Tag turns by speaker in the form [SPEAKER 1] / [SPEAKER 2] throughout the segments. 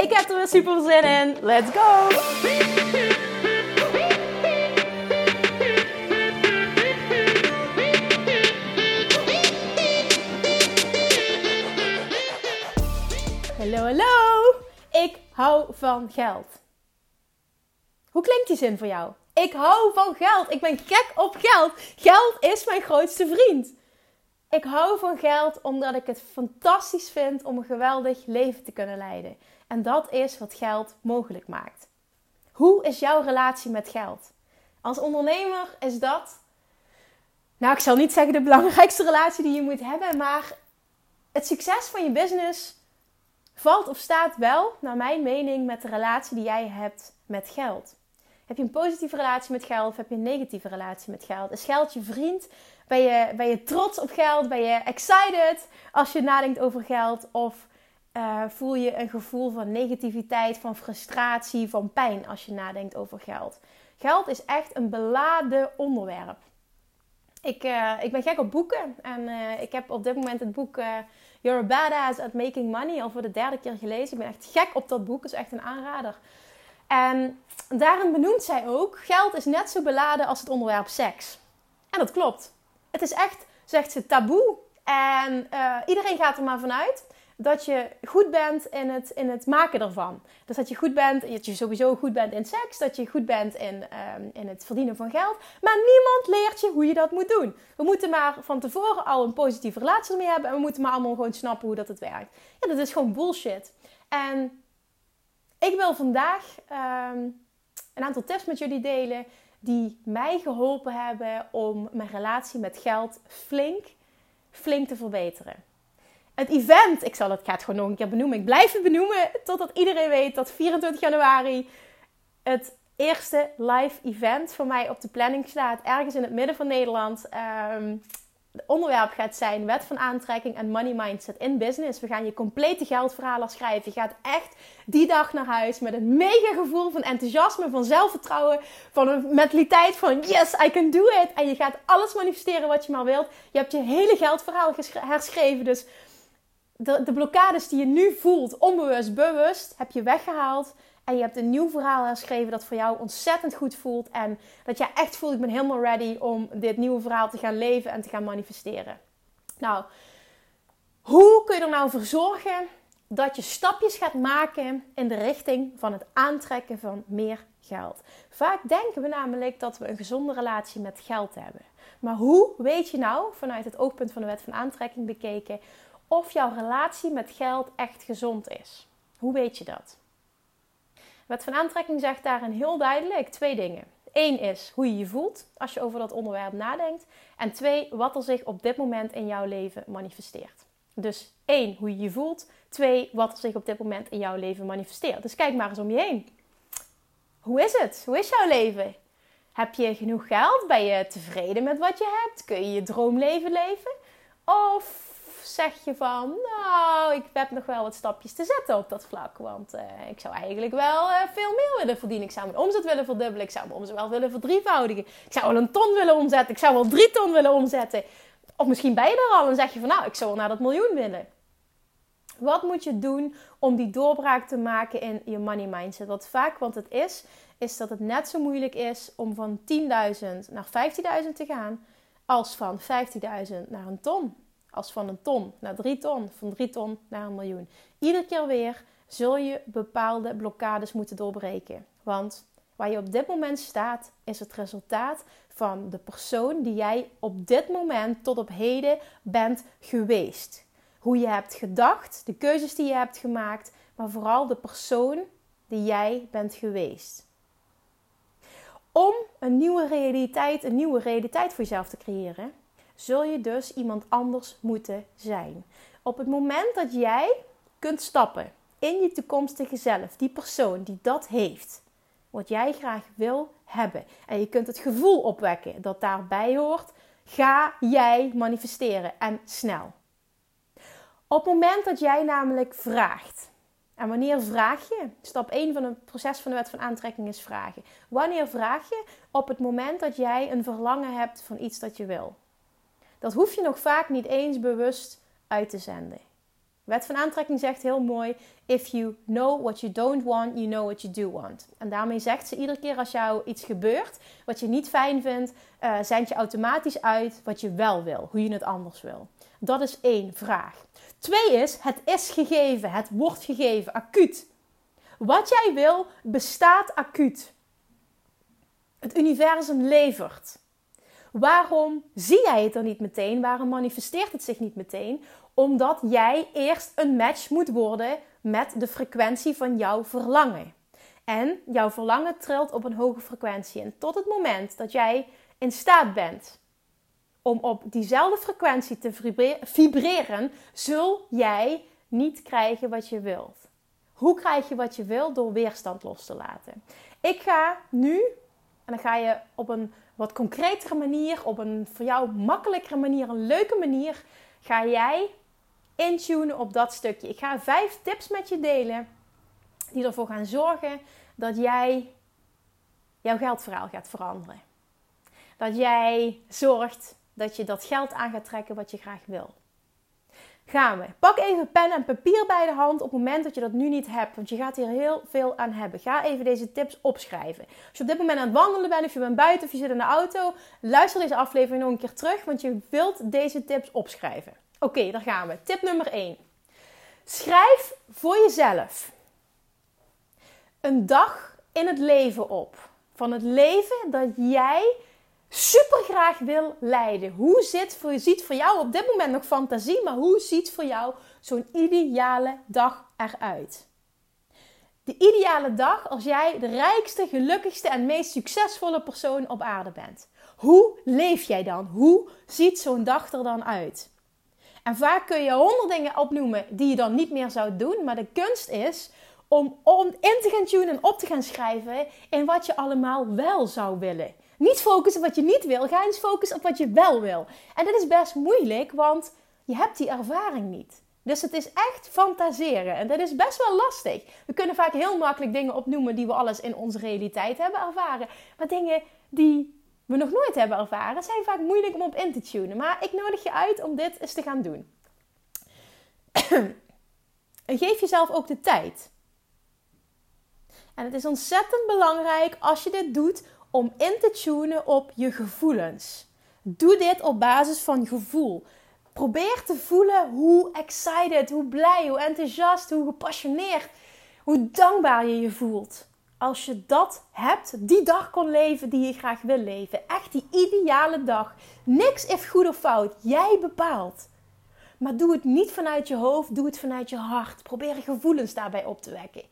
[SPEAKER 1] Ik heb er weer super zin in. Let's go! Hallo, hallo! Ik hou van geld. Hoe klinkt die zin voor jou? Ik hou van geld. Ik ben gek op geld. Geld is mijn grootste vriend. Ik hou van geld omdat ik het fantastisch vind om een geweldig leven te kunnen leiden. En dat is wat geld mogelijk maakt. Hoe is jouw relatie met geld? Als ondernemer is dat, nou ik zal niet zeggen de belangrijkste relatie die je moet hebben, maar het succes van je business valt of staat wel, naar mijn mening, met de relatie die jij hebt met geld. Heb je een positieve relatie met geld of heb je een negatieve relatie met geld? Is geld je vriend? Ben je, ben je trots op geld? Ben je excited als je nadenkt over geld? Of uh, voel je een gevoel van negativiteit, van frustratie, van pijn als je nadenkt over geld? Geld is echt een beladen onderwerp. Ik, uh, ik ben gek op boeken en uh, ik heb op dit moment het boek You're a Badass at Making Money al voor de derde keer gelezen. Ik ben echt gek op dat boek, het is echt een aanrader. En daarin benoemt zij ook: geld is net zo beladen als het onderwerp seks. En dat klopt. Het is echt, zegt ze, taboe. En iedereen gaat er maar vanuit dat je goed bent in het, in het maken ervan. Dus dat je goed bent, dat je sowieso goed bent in seks, dat je goed bent in, um, in het verdienen van geld. Maar niemand leert je hoe je dat moet doen. We moeten maar van tevoren al een positieve relatie ermee hebben en we moeten maar allemaal gewoon snappen hoe dat het werkt. Ja, dat is gewoon bullshit. En ik wil vandaag um, een aantal tips met jullie delen die mij geholpen hebben om mijn relatie met geld flink, flink te verbeteren. Het event, ik zal het, het gewoon nog een keer benoemen. Ik blijf het benoemen totdat iedereen weet dat 24 januari het eerste live event voor mij op de planning staat. Ergens in het midden van Nederland. Um, het onderwerp gaat zijn wet van aantrekking en money mindset in business. We gaan je complete geldverhalen schrijven. Je gaat echt die dag naar huis met een mega gevoel van enthousiasme, van zelfvertrouwen, van een mentaliteit van yes, I can do it. En je gaat alles manifesteren wat je maar wilt. Je hebt je hele geldverhaal herschreven. Dus de, de blokkades die je nu voelt, onbewust, bewust, heb je weggehaald. En je hebt een nieuw verhaal herschreven dat voor jou ontzettend goed voelt. En dat jij echt voelt, ik ben helemaal ready om dit nieuwe verhaal te gaan leven en te gaan manifesteren. Nou, hoe kun je er nou voor zorgen dat je stapjes gaat maken in de richting van het aantrekken van meer geld? Vaak denken we namelijk dat we een gezonde relatie met geld hebben. Maar hoe weet je nou, vanuit het oogpunt van de wet van aantrekking bekeken, of jouw relatie met geld echt gezond is? Hoe weet je dat? Wet van aantrekking zegt daarin heel duidelijk twee dingen. Eén is hoe je je voelt als je over dat onderwerp nadenkt. En twee, wat er zich op dit moment in jouw leven manifesteert. Dus één, hoe je je voelt. Twee, wat er zich op dit moment in jouw leven manifesteert. Dus kijk maar eens om je heen. Hoe is het? Hoe is jouw leven? Heb je genoeg geld? Ben je tevreden met wat je hebt? Kun je je droomleven leven? Of zeg je van, nou, ik heb nog wel wat stapjes te zetten op dat vlak. Want uh, ik zou eigenlijk wel uh, veel meer willen verdienen. Ik zou mijn omzet willen verdubbelen. Ik zou mijn omzet wel willen verdrievoudigen. Ik zou wel een ton willen omzetten. Ik zou wel drie ton willen omzetten. Of misschien ben je er al en zeg je van, nou, ik zou wel naar dat miljoen willen. Wat moet je doen om die doorbraak te maken in je money mindset? Wat vaak, want het is, is dat het net zo moeilijk is om van 10.000 naar 15.000 te gaan, als van 15.000 naar een ton als van een ton naar drie ton, van drie ton naar een miljoen. Iedere keer weer zul je bepaalde blokkades moeten doorbreken. Want waar je op dit moment staat, is het resultaat van de persoon die jij op dit moment tot op heden bent geweest. Hoe je hebt gedacht, de keuzes die je hebt gemaakt, maar vooral de persoon die jij bent geweest. Om een nieuwe realiteit, een nieuwe realiteit voor jezelf te creëren, zul je dus iemand anders moeten zijn. Op het moment dat jij kunt stappen in je toekomstige zelf, die persoon die dat heeft, wat jij graag wil hebben, en je kunt het gevoel opwekken dat daarbij hoort, ga jij manifesteren en snel. Op het moment dat jij namelijk vraagt, en wanneer vraag je? Stap 1 van het proces van de wet van aantrekking is vragen. Wanneer vraag je? Op het moment dat jij een verlangen hebt van iets dat je wil. Dat hoef je nog vaak niet eens bewust uit te zenden. Wet van aantrekking zegt heel mooi: If you know what you don't want, you know what you do want. En daarmee zegt ze iedere keer als jou iets gebeurt wat je niet fijn vindt, uh, zend je automatisch uit wat je wel wil, hoe je het anders wil. Dat is één vraag. Twee is: het is gegeven, het wordt gegeven, acuut. Wat jij wil bestaat acuut. Het universum levert. Waarom zie jij het er niet meteen? Waarom manifesteert het zich niet meteen? Omdat jij eerst een match moet worden met de frequentie van jouw verlangen. En jouw verlangen trilt op een hoge frequentie. En tot het moment dat jij in staat bent om op diezelfde frequentie te vibreren, zul jij niet krijgen wat je wilt. Hoe krijg je wat je wilt? Door weerstand los te laten. Ik ga nu, en dan ga je op een wat concretere manier, op een voor jou makkelijkere manier, een leuke manier, ga jij intunen op dat stukje. Ik ga vijf tips met je delen die ervoor gaan zorgen dat jij jouw geldverhaal gaat veranderen. Dat jij zorgt dat je dat geld aan gaat trekken wat je graag wil. Gaan we. Pak even pen en papier bij de hand op het moment dat je dat nu niet hebt. Want je gaat hier heel veel aan hebben. Ga even deze tips opschrijven. Als je op dit moment aan het wandelen bent, of je bent buiten of je zit in de auto, luister deze aflevering nog een keer terug. Want je wilt deze tips opschrijven. Oké, daar gaan we. Tip nummer 1. Schrijf voor jezelf een dag in het leven op. Van het leven dat jij super graag wil leiden. Hoe zit voor, ziet voor jou op dit moment nog fantasie, maar hoe ziet voor jou zo'n ideale dag eruit? De ideale dag als jij de rijkste, gelukkigste en meest succesvolle persoon op aarde bent. Hoe leef jij dan? Hoe ziet zo'n dag er dan uit? En vaak kun je honderd dingen opnoemen die je dan niet meer zou doen, maar de kunst is om, om in te gaan tunen en op te gaan schrijven in wat je allemaal wel zou willen. Niet focussen op wat je niet wil. Ga eens focussen op wat je wel wil. En dat is best moeilijk, want je hebt die ervaring niet. Dus het is echt fantaseren. En dat is best wel lastig. We kunnen vaak heel makkelijk dingen opnoemen die we alles in onze realiteit hebben ervaren. Maar dingen die we nog nooit hebben ervaren, zijn vaak moeilijk om op in te tunen. Maar ik nodig je uit om dit eens te gaan doen. en geef jezelf ook de tijd. En het is ontzettend belangrijk als je dit doet om in te tunen op je gevoelens. Doe dit op basis van gevoel. Probeer te voelen hoe excited, hoe blij, hoe enthousiast, hoe gepassioneerd, hoe dankbaar je je voelt. Als je dat hebt, die dag kon leven die je graag wil leven. Echt die ideale dag. Niks is goed of fout. Jij bepaalt. Maar doe het niet vanuit je hoofd, doe het vanuit je hart. Probeer gevoelens daarbij op te wekken.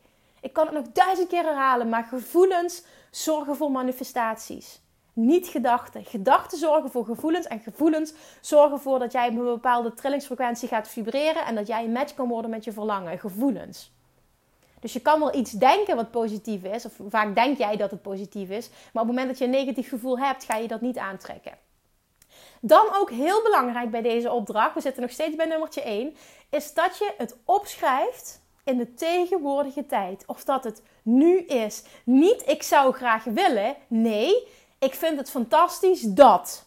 [SPEAKER 1] Ik kan het nog duizend keer herhalen, maar gevoelens zorgen voor manifestaties. Niet gedachten. Gedachten zorgen voor gevoelens en gevoelens zorgen ervoor dat jij op een bepaalde trillingsfrequentie gaat vibreren en dat jij een match kan worden met je verlangen. Gevoelens. Dus je kan wel iets denken wat positief is, of vaak denk jij dat het positief is, maar op het moment dat je een negatief gevoel hebt, ga je dat niet aantrekken. Dan ook heel belangrijk bij deze opdracht, we zitten nog steeds bij nummertje 1, is dat je het opschrijft in de tegenwoordige tijd. Of dat het nu is. Niet ik zou graag willen. Nee, ik vind het fantastisch dat.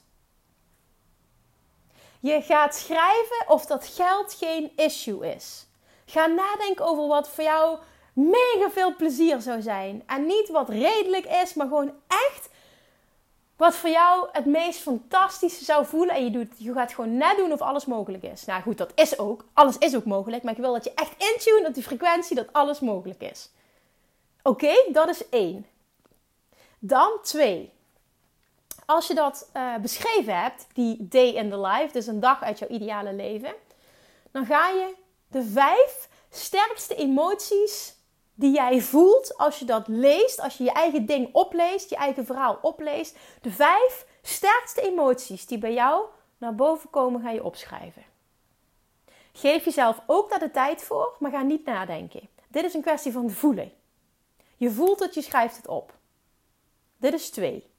[SPEAKER 1] Je gaat schrijven of dat geld geen issue is. Ga nadenken over wat voor jou mega veel plezier zou zijn. En niet wat redelijk is, maar gewoon echt wat voor jou het meest fantastische zou voelen. En je, doet, je gaat gewoon net doen of alles mogelijk is. Nou goed, dat is ook. Alles is ook mogelijk. Maar ik wil dat je echt intune op die frequentie dat alles mogelijk is. Oké, dat is één. Dan twee. Als je dat uh, beschreven hebt, die day in the life, dus een dag uit jouw ideale leven, dan ga je de vijf sterkste emoties die jij voelt als je dat leest, als je je eigen ding opleest, je eigen verhaal opleest. De vijf sterkste emoties die bij jou naar boven komen, ga je opschrijven. Geef jezelf ook daar de tijd voor, maar ga niet nadenken. Dit is een kwestie van voelen. Je voelt het, je schrijft het op. Dit is twee.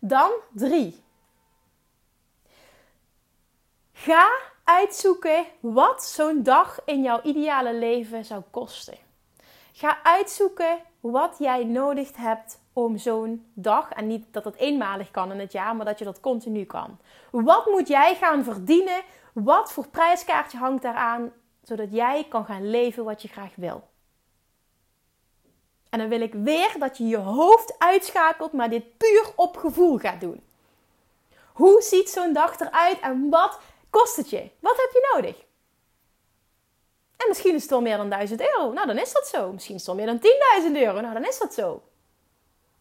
[SPEAKER 1] Dan drie. Ga uitzoeken wat zo'n dag in jouw ideale leven zou kosten. Ga uitzoeken wat jij nodig hebt om zo'n dag, en niet dat het eenmalig kan in het jaar, maar dat je dat continu kan. Wat moet jij gaan verdienen? Wat voor prijskaartje hangt daaraan, zodat jij kan gaan leven wat je graag wil? En dan wil ik weer dat je je hoofd uitschakelt, maar dit puur op gevoel gaat doen. Hoe ziet zo'n dag eruit en wat kost het je? Wat heb je nodig? En misschien is het wel meer dan 1000 euro. Nou, dan is dat zo. Misschien is het wel meer dan 10.000 euro. Nou, dan is dat zo.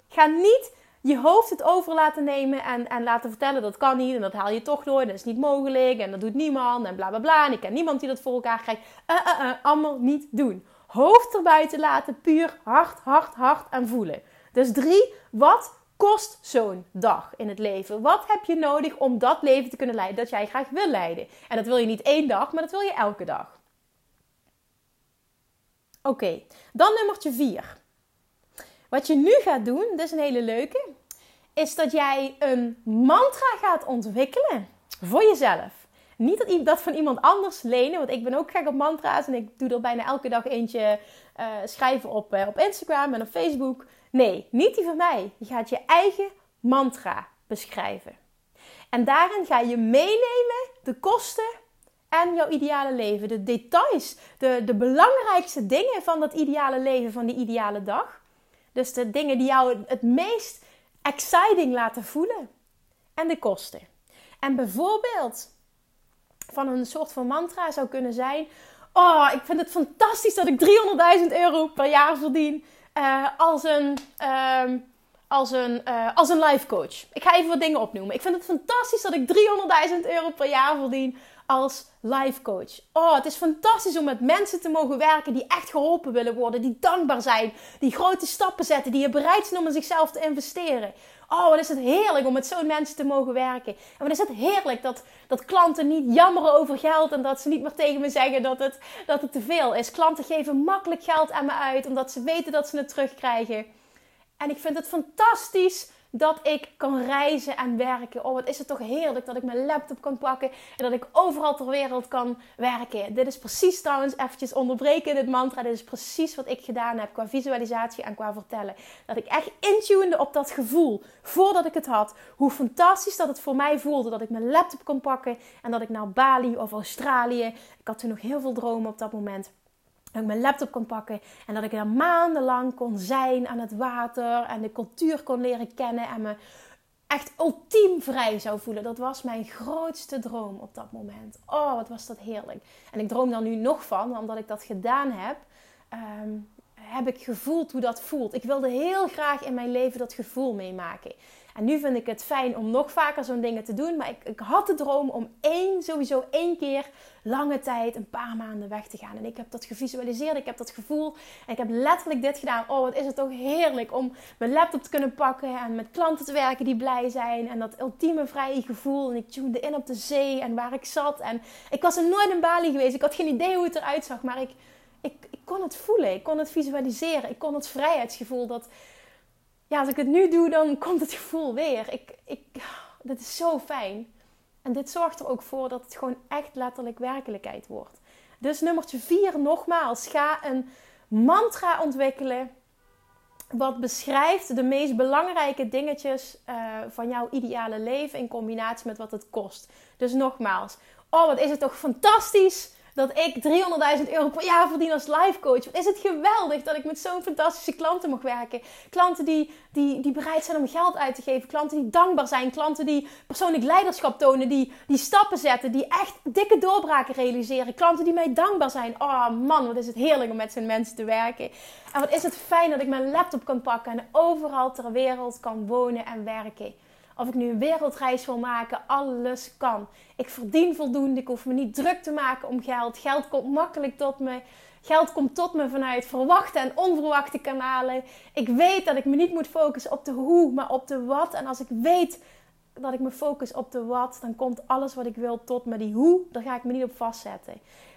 [SPEAKER 1] Ga niet je hoofd het over laten nemen en, en laten vertellen dat kan niet en dat haal je toch door en dat is niet mogelijk en dat doet niemand en bla bla bla en ik ken niemand die dat voor elkaar krijgt. Uh, uh, uh, allemaal niet doen. Hoofd erbuiten laten, puur hard, hard, hard en voelen. Dus drie, wat kost zo'n dag in het leven? Wat heb je nodig om dat leven te kunnen leiden dat jij graag wil leiden? En dat wil je niet één dag, maar dat wil je elke dag. Oké, dan nummertje vier. Wat je nu gaat doen, dat is een hele leuke, is dat jij een mantra gaat ontwikkelen voor jezelf. Niet dat, dat van iemand anders lenen, want ik ben ook gek op mantra's en ik doe er bijna elke dag eentje uh, schrijven op, uh, op Instagram en op Facebook. Nee, niet die van mij. Je gaat je eigen mantra beschrijven. En daarin ga je meenemen de kosten en jouw ideale leven. De details, de, de belangrijkste dingen van dat ideale leven, van die ideale dag. Dus de dingen die jou het meest exciting laten voelen. En de kosten. En bijvoorbeeld van een soort van mantra zou kunnen zijn: Oh, ik vind het fantastisch dat ik 300.000 euro per jaar verdien uh, als een. Uh, als een, uh, als een life coach. Ik ga even wat dingen opnoemen. Ik vind het fantastisch dat ik 300.000 euro per jaar verdien als life coach. Oh, het is fantastisch om met mensen te mogen werken die echt geholpen willen worden, die dankbaar zijn, die grote stappen zetten, die bereid zijn om in zichzelf te investeren. Oh, wat is het heerlijk om met zo'n mensen te mogen werken. En wat is het heerlijk dat, dat klanten niet jammeren over geld en dat ze niet meer tegen me zeggen dat het, dat het te veel is. Klanten geven makkelijk geld aan me uit omdat ze weten dat ze het terugkrijgen. En ik vind het fantastisch dat ik kan reizen en werken. Oh, wat is het toch heerlijk dat ik mijn laptop kan pakken en dat ik overal ter wereld kan werken. Dit is precies trouwens eventjes onderbreken in dit mantra. Dit is precies wat ik gedaan heb qua visualisatie en qua vertellen. Dat ik echt intunede op dat gevoel voordat ik het had. Hoe fantastisch dat het voor mij voelde dat ik mijn laptop kon pakken en dat ik naar Bali of Australië. Ik had toen nog heel veel dromen op dat moment dat ik mijn laptop kon pakken en dat ik er maandenlang kon zijn aan het water en de cultuur kon leren kennen en me echt ultiem vrij zou voelen. Dat was mijn grootste droom op dat moment. Oh, wat was dat heerlijk. En ik droom daar nu nog van, omdat ik dat gedaan heb. Ehm, heb ik gevoeld hoe dat voelt. Ik wilde heel graag in mijn leven dat gevoel meemaken. En nu vind ik het fijn om nog vaker zo'n dingen te doen. Maar ik, ik, had de droom om één, sowieso één keer lange tijd, een paar maanden weg te gaan. En ik heb dat gevisualiseerd, ik heb dat gevoel. En ik heb letterlijk dit gedaan. Oh, wat is het toch heerlijk om mijn laptop te kunnen pakken en met klanten te werken die blij zijn. En dat ultieme vrije gevoel. En ik tunede in op de zee en waar ik zat. En ik was er nooit in Bali geweest. Ik had geen idee hoe het eruit zag. Maar ik, ik, ik kon het voelen. Ik kon het visualiseren. Ik kon het vrijheidsgevoel dat ja, als ik het nu doe, dan komt het gevoel weer. Ik, ik, dit is zo fijn. En dit zorgt er ook voor dat het gewoon echt letterlijk werkelijkheid wordt. Dus nummertje 4 nogmaals. Ga een mantra ontwikkelen. Wat beschrijft de meest belangrijke dingetjes uh, van jouw ideale leven in combinatie met wat het kost. Dus nogmaals. Oh, wat is het toch fantastisch dat ik 300.000 euro per jaar verdien als life coach. Wat is het geweldig dat ik met zo'n fantastische klanten mag werken. Klanten die, die, die bereid zijn om geld uit te geven. Klanten die dankbaar zijn. Klanten die persoonlijk leiderschap tonen. Die, die stappen zetten. Die echt dikke doorbraken realiseren. Klanten die mij dankbaar zijn. Oh man, wat is het heerlijk om met zo'n mensen te werken. En wat is het fijn dat ik mijn laptop kan pakken en overal ter wereld kan wonen en werken. Of ik nu een wereldreis wil maken, alles kan. Ik verdien voldoende, ik hoef me niet druk te maken om geld. Geld komt makkelijk tot me. Geld komt tot me vanuit verwachte en onverwachte kanalen. Ik weet dat ik me niet moet focussen op de hoe, maar op de wat. En als ik weet dat ik me focus op de wat, dan komt alles wat ik wil tot me. Die hoe, daar ga ik me niet op vastzetten.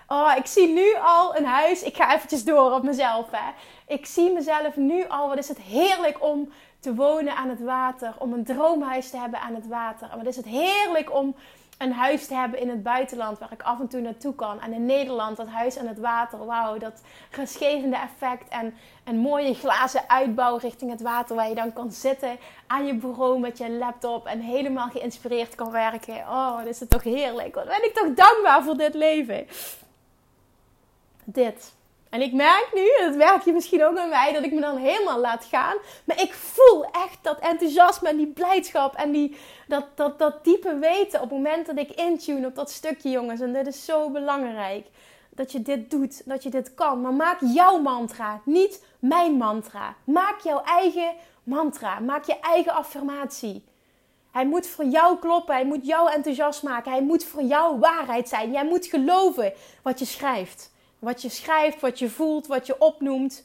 [SPEAKER 1] Oh, ik zie nu al een huis. Ik ga eventjes door op mezelf. Hè. Ik zie mezelf nu al. Wat is het heerlijk om te wonen aan het water. Om een droomhuis te hebben aan het water. En wat is het heerlijk om een huis te hebben in het buitenland waar ik af en toe naartoe kan. En in Nederland, dat huis aan het water, wauw, dat rustgevende effect. En een mooie glazen uitbouw richting het water waar je dan kan zitten aan je bureau met je laptop en helemaal geïnspireerd kan werken. Oh, wat is het toch heerlijk. Wat ben ik toch dankbaar voor dit leven. Dit. En ik merk nu, dat werk je misschien ook aan mij, dat ik me dan helemaal laat gaan. Maar ik voel echt dat enthousiasme en die blijdschap en die, dat, dat, dat diepe weten op het moment dat ik intune op dat stukje, jongens. En dit is zo belangrijk. Dat je dit doet, dat je dit kan. Maar maak jouw mantra, niet mijn mantra. Maak jouw eigen mantra. Maak je eigen affirmatie. Hij moet voor jou kloppen. Hij moet jou enthousiast maken. Hij moet voor jou waarheid zijn. Jij moet geloven wat je schrijft. Wat je schrijft, wat je voelt, wat je opnoemt.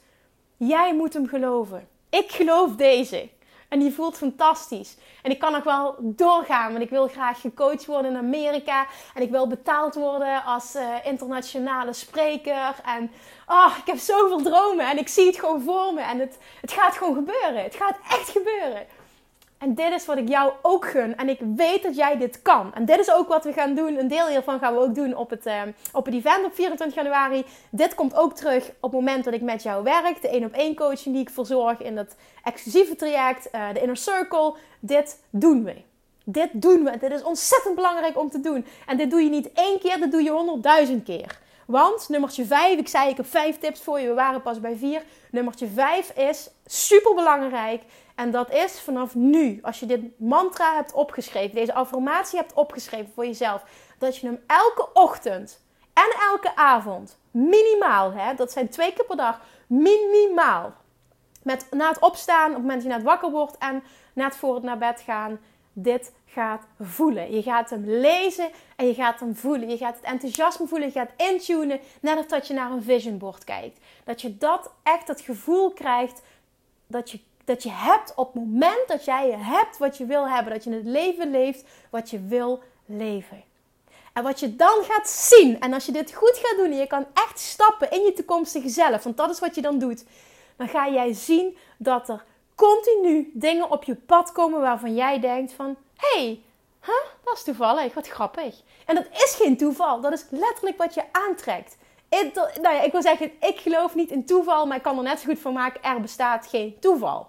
[SPEAKER 1] Jij moet hem geloven. Ik geloof deze. En die voelt fantastisch. En ik kan nog wel doorgaan, want ik wil graag gecoacht worden in Amerika. En ik wil betaald worden als uh, internationale spreker. En oh, ik heb zoveel dromen en ik zie het gewoon voor me. En het, het gaat gewoon gebeuren. Het gaat echt gebeuren. En dit is wat ik jou ook gun. En ik weet dat jij dit kan. En dit is ook wat we gaan doen. Een deel hiervan gaan we ook doen op het, uh, op het event op 24 januari. Dit komt ook terug op het moment dat ik met jou werk. De één op één coaching die ik verzorg in dat exclusieve traject. Uh, de Inner Circle. Dit doen we. Dit doen we. Dit is ontzettend belangrijk om te doen. En dit doe je niet één keer, dit doe je honderdduizend keer. Want nummertje 5, ik zei ik heb 5 tips voor je, we waren pas bij 4. Nummertje 5 is super belangrijk. En dat is vanaf nu, als je dit mantra hebt opgeschreven, deze affirmatie hebt opgeschreven voor jezelf, dat je hem elke ochtend en elke avond, minimaal, hè, dat zijn twee keer per dag, minimaal, met, na het opstaan, op het moment dat je net wakker wordt en net voor het naar bed gaan, dit gaat voelen. Je gaat hem lezen en je gaat hem voelen. Je gaat het enthousiasme voelen, je gaat intunen, net als dat je naar een vision board kijkt. Dat je dat echt het gevoel krijgt dat je dat je hebt op het moment dat jij hebt wat je wil hebben. Dat je het leven leeft wat je wil leven. En wat je dan gaat zien, en als je dit goed gaat doen en je kan echt stappen in je toekomstige zelf, want dat is wat je dan doet, dan ga jij zien dat er continu dingen op je pad komen waarvan jij denkt van, hey, huh, dat is toevallig, wat grappig. En dat is geen toeval, dat is letterlijk wat je aantrekt. Nou ja, ik wil zeggen, ik geloof niet in toeval, maar ik kan er net zo goed van maken, er bestaat geen toeval.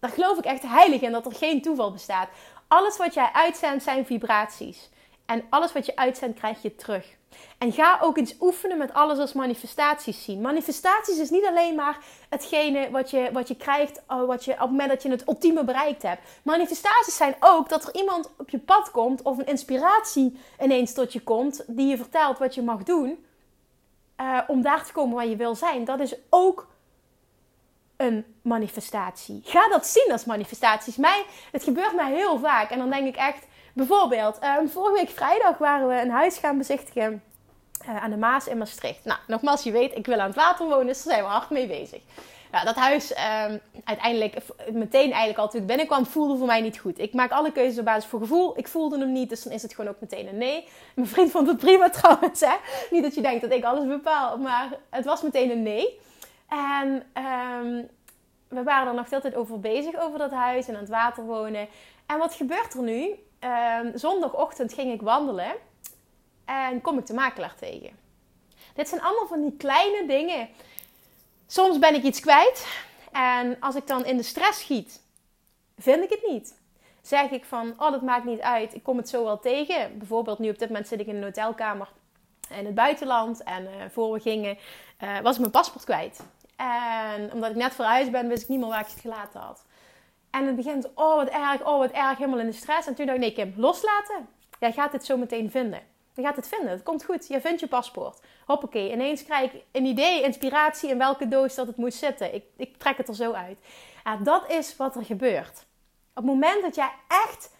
[SPEAKER 1] Daar geloof ik echt heilig in dat er geen toeval bestaat. Alles wat jij uitzendt zijn vibraties. En alles wat je uitzendt krijg je terug. En ga ook eens oefenen met alles als manifestaties zien. Manifestaties is niet alleen maar hetgene wat je, wat je krijgt oh, wat je, op het moment dat je het ultieme bereikt hebt. Manifestaties zijn ook dat er iemand op je pad komt of een inspiratie ineens tot je komt die je vertelt wat je mag doen. Uh, om daar te komen waar je wil zijn. Dat is ook een manifestatie. Ga dat zien als manifestaties. Mij, het gebeurt mij heel vaak. En dan denk ik echt, bijvoorbeeld, um, vorige week vrijdag waren we een huis gaan bezichtigen uh, aan de Maas in Maastricht. Nou, nogmaals, je weet, ik wil aan het water wonen, dus daar zijn we hard mee bezig. Nou, dat huis um, uiteindelijk, meteen eigenlijk al toen ik binnenkwam, voelde voor mij niet goed. Ik maak alle keuzes op basis voor gevoel. Ik voelde hem niet, dus dan is het gewoon ook meteen een nee. Mijn vriend vond het prima trouwens, hè. Niet dat je denkt dat ik alles bepaal, maar het was meteen een nee. En um, we waren er nog de hele tijd over bezig, over dat huis en aan het water wonen. En wat gebeurt er nu? Um, zondagochtend ging ik wandelen en kom ik de makelaar tegen. Dit zijn allemaal van die kleine dingen. Soms ben ik iets kwijt en als ik dan in de stress schiet, vind ik het niet. Zeg ik van, oh dat maakt niet uit, ik kom het zo wel tegen. Bijvoorbeeld nu op dit moment zit ik in een hotelkamer in het buitenland en uh, voor we gingen uh, was ik mijn paspoort kwijt. En omdat ik net verhuisd ben, wist ik niet meer waar ik het gelaten had. En het begint, oh wat erg, oh wat erg, helemaal in de stress. En toen dacht ik, nee Kim, loslaten. Jij gaat dit zo meteen vinden. Je gaat het vinden, het komt goed. Je vindt je paspoort. Hoppakee, ineens krijg ik een idee, inspiratie in welke doos dat het moet zitten. Ik, ik trek het er zo uit. Dat is wat er gebeurt. Op het moment dat jij echt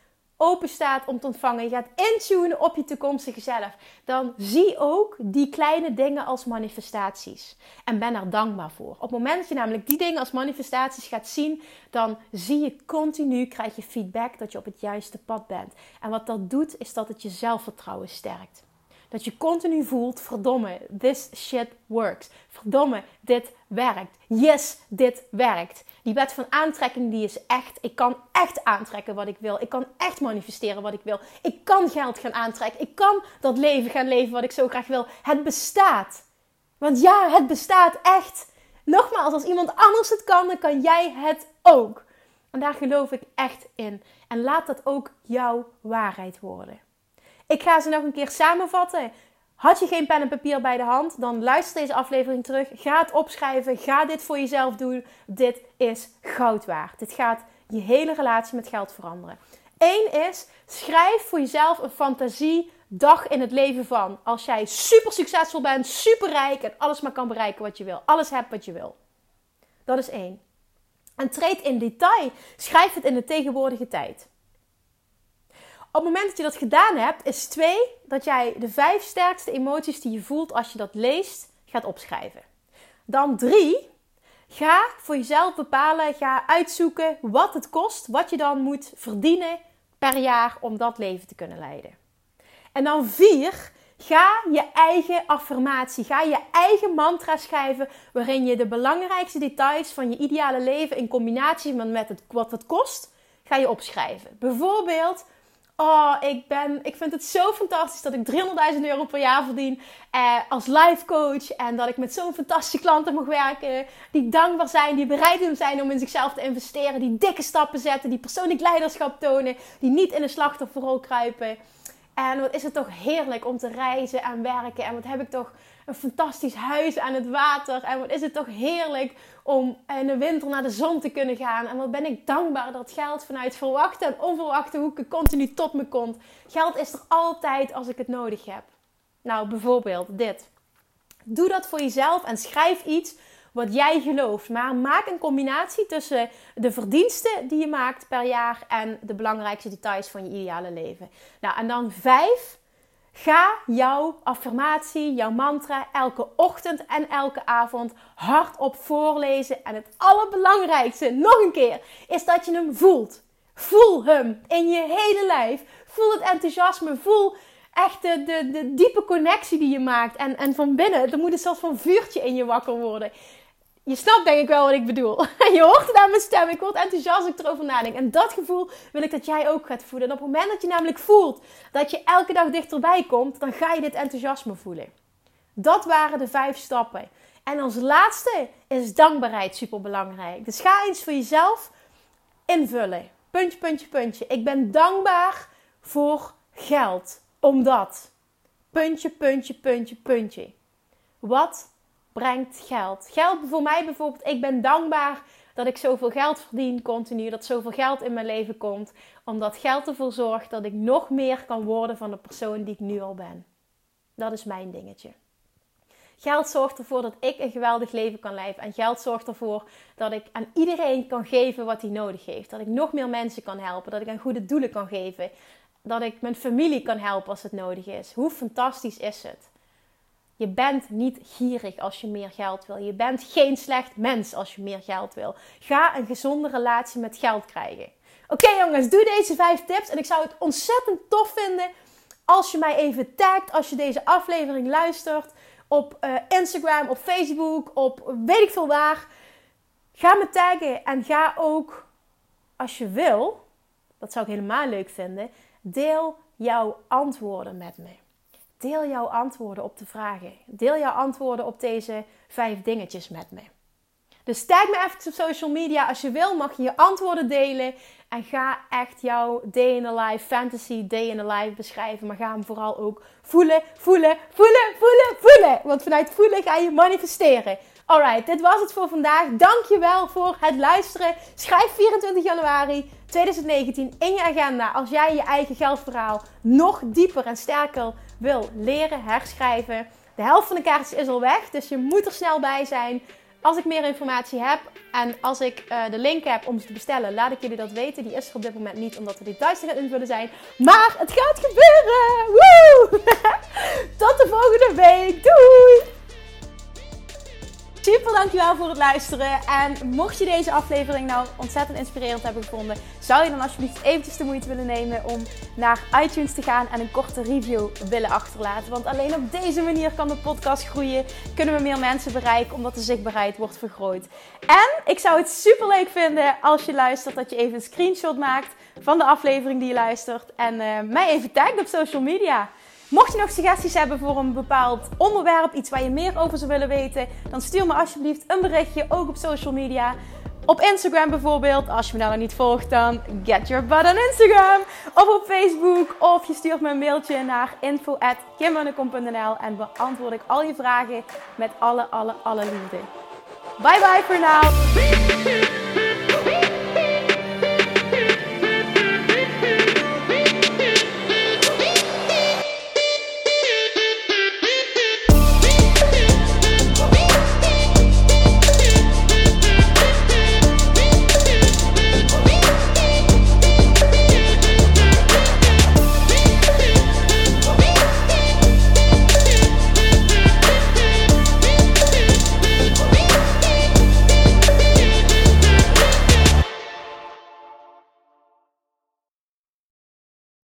[SPEAKER 1] open staat om te ontvangen, je gaat intunen op je toekomstige zelf, dan zie ook die kleine dingen als manifestaties. En ben er dankbaar voor. Op het moment dat je namelijk die dingen als manifestaties gaat zien, dan zie je continu, krijg je feedback dat je op het juiste pad bent. En wat dat doet, is dat het je zelfvertrouwen sterkt. Dat je continu voelt, verdomme, this shit works. Verdomme, dit werkt. Yes, dit werkt. Die wet van aantrekking die is echt. Ik kan echt aantrekken wat ik wil. Ik kan echt manifesteren wat ik wil. Ik kan geld gaan aantrekken. Ik kan dat leven gaan leven wat ik zo graag wil. Het bestaat. Want ja, het bestaat echt. Nogmaals, als iemand anders het kan, dan kan jij het ook. En daar geloof ik echt in. En laat dat ook jouw waarheid worden. Ik ga ze nog een keer samenvatten. Had je geen pen en papier bij de hand, dan luister deze aflevering terug. Ga het opschrijven. Ga dit voor jezelf doen. Dit is goud waard. Dit gaat je hele relatie met geld veranderen. Eén is, schrijf voor jezelf een fantasie dag in het leven van. Als jij super succesvol bent, super rijk en alles maar kan bereiken wat je wil. Alles hebt wat je wil. Dat is één. En treed in detail. Schrijf het in de tegenwoordige tijd. Op het moment dat je dat gedaan hebt, is twee dat jij de vijf sterkste emoties die je voelt als je dat leest, gaat opschrijven. Dan drie, ga voor jezelf bepalen, ga uitzoeken wat het kost, wat je dan moet verdienen per jaar om dat leven te kunnen leiden. En dan vier, ga je eigen affirmatie, ga je eigen mantra schrijven waarin je de belangrijkste details van je ideale leven in combinatie met het, wat het kost, ga je opschrijven. Bijvoorbeeld, Oh, ik, ben, ik vind het zo fantastisch dat ik 300.000 euro per jaar verdien eh, als life coach. En dat ik met zo'n fantastische klanten mag werken. Die dankbaar zijn, die bereid zijn om in zichzelf te investeren. Die dikke stappen zetten, die persoonlijk leiderschap tonen. Die niet in een slachtofferrol kruipen. En wat is het toch heerlijk om te reizen en werken. En wat heb ik toch een fantastisch huis aan het water. En wat is het toch heerlijk om in de winter naar de zon te kunnen gaan. En wat ben ik dankbaar dat geld vanuit verwachte en onverwachte hoeken continu tot me komt. Geld is er altijd als ik het nodig heb. Nou, bijvoorbeeld dit. Doe dat voor jezelf en schrijf iets wat jij gelooft. Maar maak een combinatie tussen de verdiensten die je maakt per jaar en de belangrijkste details van je ideale leven. Nou, en dan vijf. Ga jouw affirmatie, jouw mantra elke ochtend en elke avond hardop voorlezen. En het allerbelangrijkste, nog een keer, is dat je hem voelt. Voel hem in je hele lijf. Voel het enthousiasme. Voel echt de, de, de diepe connectie die je maakt. En, en van binnen, er moet een soort van vuurtje in je wakker worden je snapt denk ik wel wat ik bedoel. Je hoort het aan mijn stem. Ik word enthousiast als ik erover nadenk. En dat gevoel wil ik dat jij ook gaat voelen. En op het moment dat je namelijk voelt dat je elke dag dichterbij komt, dan ga je dit enthousiasme voelen. Dat waren de vijf stappen. En als laatste is dankbaarheid super belangrijk. Dus ga eens voor jezelf invullen. Puntje, puntje, puntje. Ik ben dankbaar voor geld. Omdat. Puntje, puntje, puntje, puntje. Wat brengt geld. Geld voor mij bijvoorbeeld, ik ben dankbaar dat ik zoveel geld verdien continu, dat zoveel geld in mijn leven komt, omdat geld ervoor zorgt dat ik nog meer kan worden van de persoon die ik nu al ben. Dat is mijn dingetje. Geld zorgt ervoor dat ik een geweldig leven kan leven. En geld zorgt ervoor dat ik aan iedereen kan geven wat hij nodig heeft. Dat ik nog meer mensen kan helpen. Dat ik aan goede doelen kan geven. Dat ik mijn familie kan helpen als het nodig is. Hoe fantastisch is het? Je bent niet gierig als je meer geld wil. Je bent geen slecht mens als je meer geld wil. Ga een gezonde relatie met geld krijgen. Oké jongens, doe deze vijf tips. En ik zou het ontzettend tof vinden als je mij even tagt. Als je deze aflevering luistert. Op uh, Instagram, op Facebook, op weet ik veel waar. Ga me taggen. En ga ook, als je wil, dat zou ik helemaal leuk vinden. Deel jouw antwoorden met me. Deel jouw antwoorden op de vragen. Deel jouw antwoorden op deze vijf dingetjes met me. Dus tag me even op social media. Als je wil, mag je je antwoorden delen. En ga echt jouw day in the life, fantasy day in the life beschrijven. Maar ga hem vooral ook voelen, voelen, voelen, voelen, voelen. Want vanuit voelen ga je manifesteren. Alright, dit was het voor vandaag. Dankjewel voor het luisteren. Schrijf 24 januari 2019 in je agenda als jij je eigen geldverhaal nog dieper en sterker wil leren herschrijven. De helft van de kaartjes is al weg, dus je moet er snel bij zijn. Als ik meer informatie heb en als ik uh, de link heb om ze te bestellen, laat ik jullie dat weten. Die is er op dit moment niet, omdat we die thuis gaan invullen zijn. Maar het gaat gebeuren! Woe! Tot de volgende week. Doei! Super dankjewel voor het luisteren. En mocht je deze aflevering nou ontzettend inspirerend hebben gevonden, zou je dan alsjeblieft eventjes de moeite willen nemen om naar iTunes te gaan en een korte review willen achterlaten. Want alleen op deze manier kan de podcast groeien, kunnen we meer mensen bereiken, omdat de zichtbaarheid wordt vergroot. En ik zou het super leuk vinden als je luistert, dat je even een screenshot maakt van de aflevering die je luistert en uh, mij even tagt op social media. Mocht je nog suggesties hebben voor een bepaald onderwerp, iets waar je meer over zou willen weten, dan stuur me alsjeblieft een berichtje, ook op social media. Op Instagram bijvoorbeeld, als je me nou nog niet volgt, dan get your butt on Instagram. Of op Facebook, of je stuurt me een mailtje naar info.kimmunnekom.nl en beantwoord ik al je vragen met alle, alle, alle liefde. Bye bye voor now.